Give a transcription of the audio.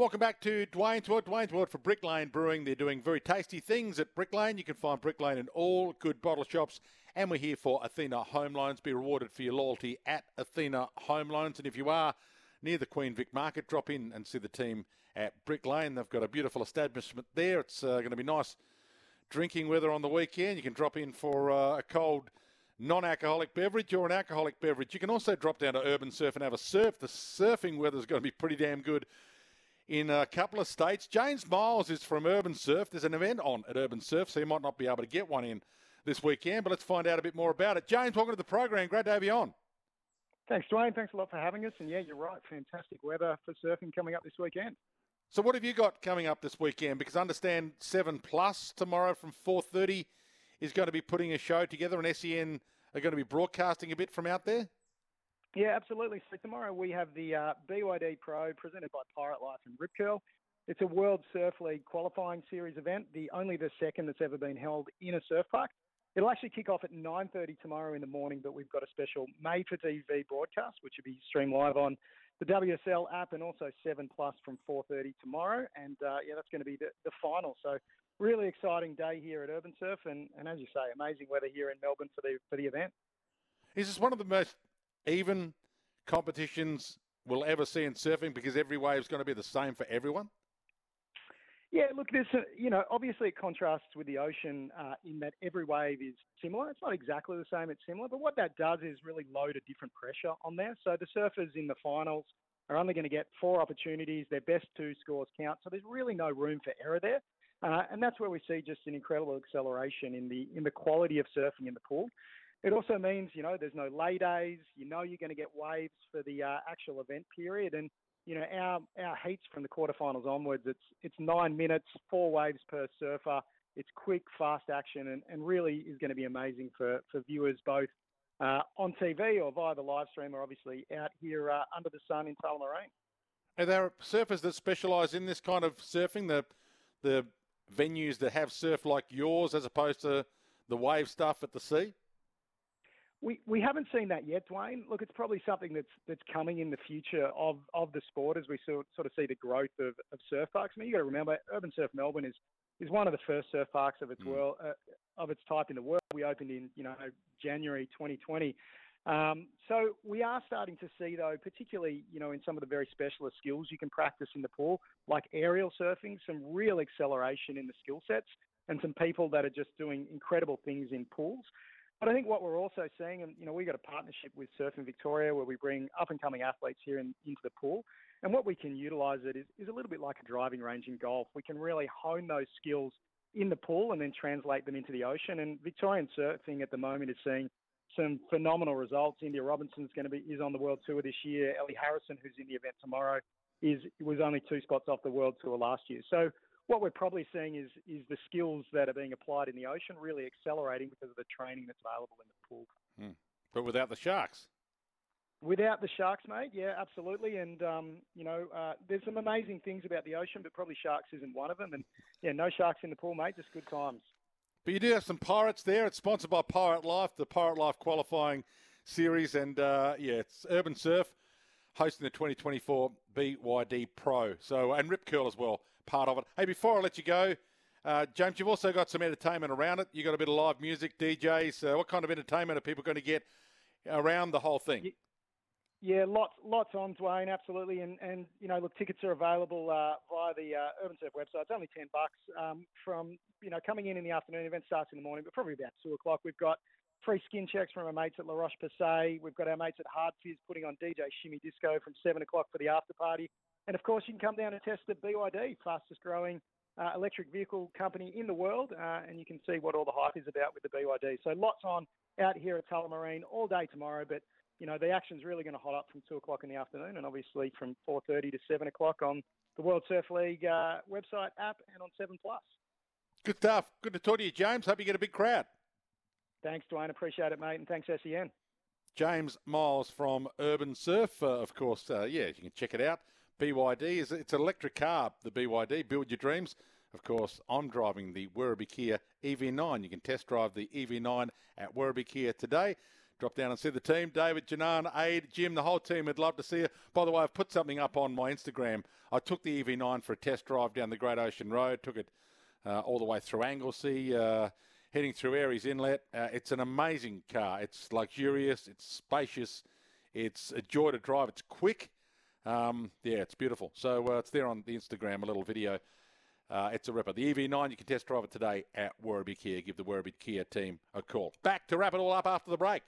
Welcome back to Dwayne's World. Dwayne's World for Brick Lane Brewing. They're doing very tasty things at Brick Lane. You can find Brick Lane in all good bottle shops. And we're here for Athena Home Loans. Be rewarded for your loyalty at Athena Home Loans. And if you are near the Queen Vic Market, drop in and see the team at Brick Lane. They've got a beautiful establishment there. It's uh, going to be nice drinking weather on the weekend. You can drop in for uh, a cold non-alcoholic beverage or an alcoholic beverage. You can also drop down to URBNSURF and have a surf. The surfing weather is going to be pretty damn good in a couple of states. James Miles is from URBNSURF. There's an event on at URBNSURF, so you might not be able to get one in this weekend, but let's find out a bit more about it. James, welcome to the program. Great to have you on. Thanks, Dwayne. Thanks a lot for having us. And yeah, you're right. Fantastic weather for surfing coming up this weekend. So, what have you got coming up this weekend? Because I understand Seven Plus tomorrow from 4:30 is going to be putting a show together, and SEN are going to be broadcasting a bit from out there. Yeah, absolutely. So tomorrow we have the uh, BYD Pro presented by Pirate Life and Rip Curl. It's a World Surf League qualifying series event, the only the second that's ever been held in a surf park. It'll actually kick off at 9:30 tomorrow in the morning, but we've got a special made for TV broadcast, which will be streamed live on the WSL app and also Seven Plus from 4:30 tomorrow. And uh, yeah, that's going to be the, the final. So really exciting day here at URBNSURF, and, and as you say, amazing weather here in Melbourne for the for the event. Is this one of the most even competitions we'll ever see in surfing because every wave is going to be the same for everyone? Yeah, look, a, you know obviously it contrasts with the ocean uh, in that every wave is similar. It's not exactly the same; it's similar. But what that does is really load a different pressure on there. So the surfers in the finals are only going to get four opportunities. Their best two scores count. So there's really no room for error there. Uh, and that's where we see just an incredible acceleration in the in the quality of surfing in the pool. It also means you know there's no lay days. You know you're going to get waves for the uh, actual event period, and you know our our heats from the quarterfinals onwards. It's it's nine minutes, four waves per surfer. It's quick, fast action, and, and really is going to be amazing for for viewers both uh, on TV or via the live stream, or obviously out here uh, under the sun in Tullamarine. Are there surfers that specialise in this kind of surfing? The the venues that have surf like yours, as opposed to the wave stuff at the sea? We we haven't seen that yet, Dwayne. Look, it's probably something that's that's coming in the future of, of the sport as we sort sort of see the growth of, of surf parks. I mean, you got to remember, URBNSURF Melbourne is is one of the first surf parks of its mm. world uh, of its type in the world. We opened in you know January 2020. Um, so we are starting to see, though, particularly you know in some of the very specialist skills you can practice in the pool, like aerial surfing, some real acceleration in the skill sets, and some people that are just doing incredible things in pools. But I think what we're also seeing, and you know, we've got a partnership with Surfing Victoria where we bring up and coming athletes here in, into the pool. And what we can utilise it is, is a little bit like a driving range in golf. We can really hone those skills in the pool and then translate them into the ocean. And Victorian surfing at the moment is seeing some phenomenal results. India Robinson's going to be is on the world tour this year. Ellie Harrison, who's in the event tomorrow, is was only two spots off the world tour last year. So what we're probably seeing is is the skills that are being applied in the ocean really accelerating because of the training that's available in the pool. Hmm. But without the sharks. Without the sharks, mate, yeah, absolutely. And um, you know, uh, there's some amazing things about the ocean, but probably sharks isn't one of them. And yeah, no sharks in the pool, mate. Just good times. But you do have some pirates there. It's sponsored by Pirate Life, the Pirate Life qualifying series, and uh, yeah, it's URBNSURF hosting the 2024 BYD Pro. So and Rip Curl as well part of it. Hey, before I let you go, uh, James, you've also got some entertainment around it. You've got a bit of live music, DJs. Uh, what kind of entertainment are people going to get around the whole thing? Yeah, lots, lots on Dwayne, absolutely, and and you know, look, tickets are available uh, via the uh, URBNSURF website. It's only ten bucks um, from you know coming in in the afternoon. Event starts in the morning, but probably about two o'clock. We've got free skin checks from our mates at La Roche Posay. We've got our mates at Hard Fizz putting on DJ Shimmy Disco from seven o'clock for the after party. And of course, you can come down and test the BYD, fastest growing uh, electric vehicle company in the world, uh, and you can see what all the hype is about with the BYD. So lots on out here at Tullamarine all day tomorrow, but you know the action's really going to hot up from two o'clock in the afternoon, and obviously from 4:30 to 7 o'clock on the World Surf League uh, website app and on Seven Plus. Good stuff. Good to talk to you, James. Hope you get a big crowd. Thanks, Dwayne. Appreciate it, mate, and thanks, SEN. James Miles from URBNSURF, uh, of course. Uh, yeah, you can check it out. BYD is it's an electric car. The BYD, build your dreams. Of course, I'm driving the Werribee Kia EV9. You can test drive the EV9 at Werribee Kia today. drop down and see the team. David, Janan, Aid, Jim, the whole team would love to see you. By the way, I've put something up on my Instagram. I took the EV9 for a test drive down the Great Ocean Road, took it uh, all the way through Anglesea, uh, heading through Aireys Inlet. Uh, it's an amazing car. It's luxurious, it's spacious, it's a joy to drive, it's quick. Um, yeah, it's beautiful. So uh, it's there on the Instagram, a little video. Uh, it's a ripper. The EV9, you can test drive it today at Werribee Kia. Give the Werribee Kia team a call. Back to wrap it all up after the break.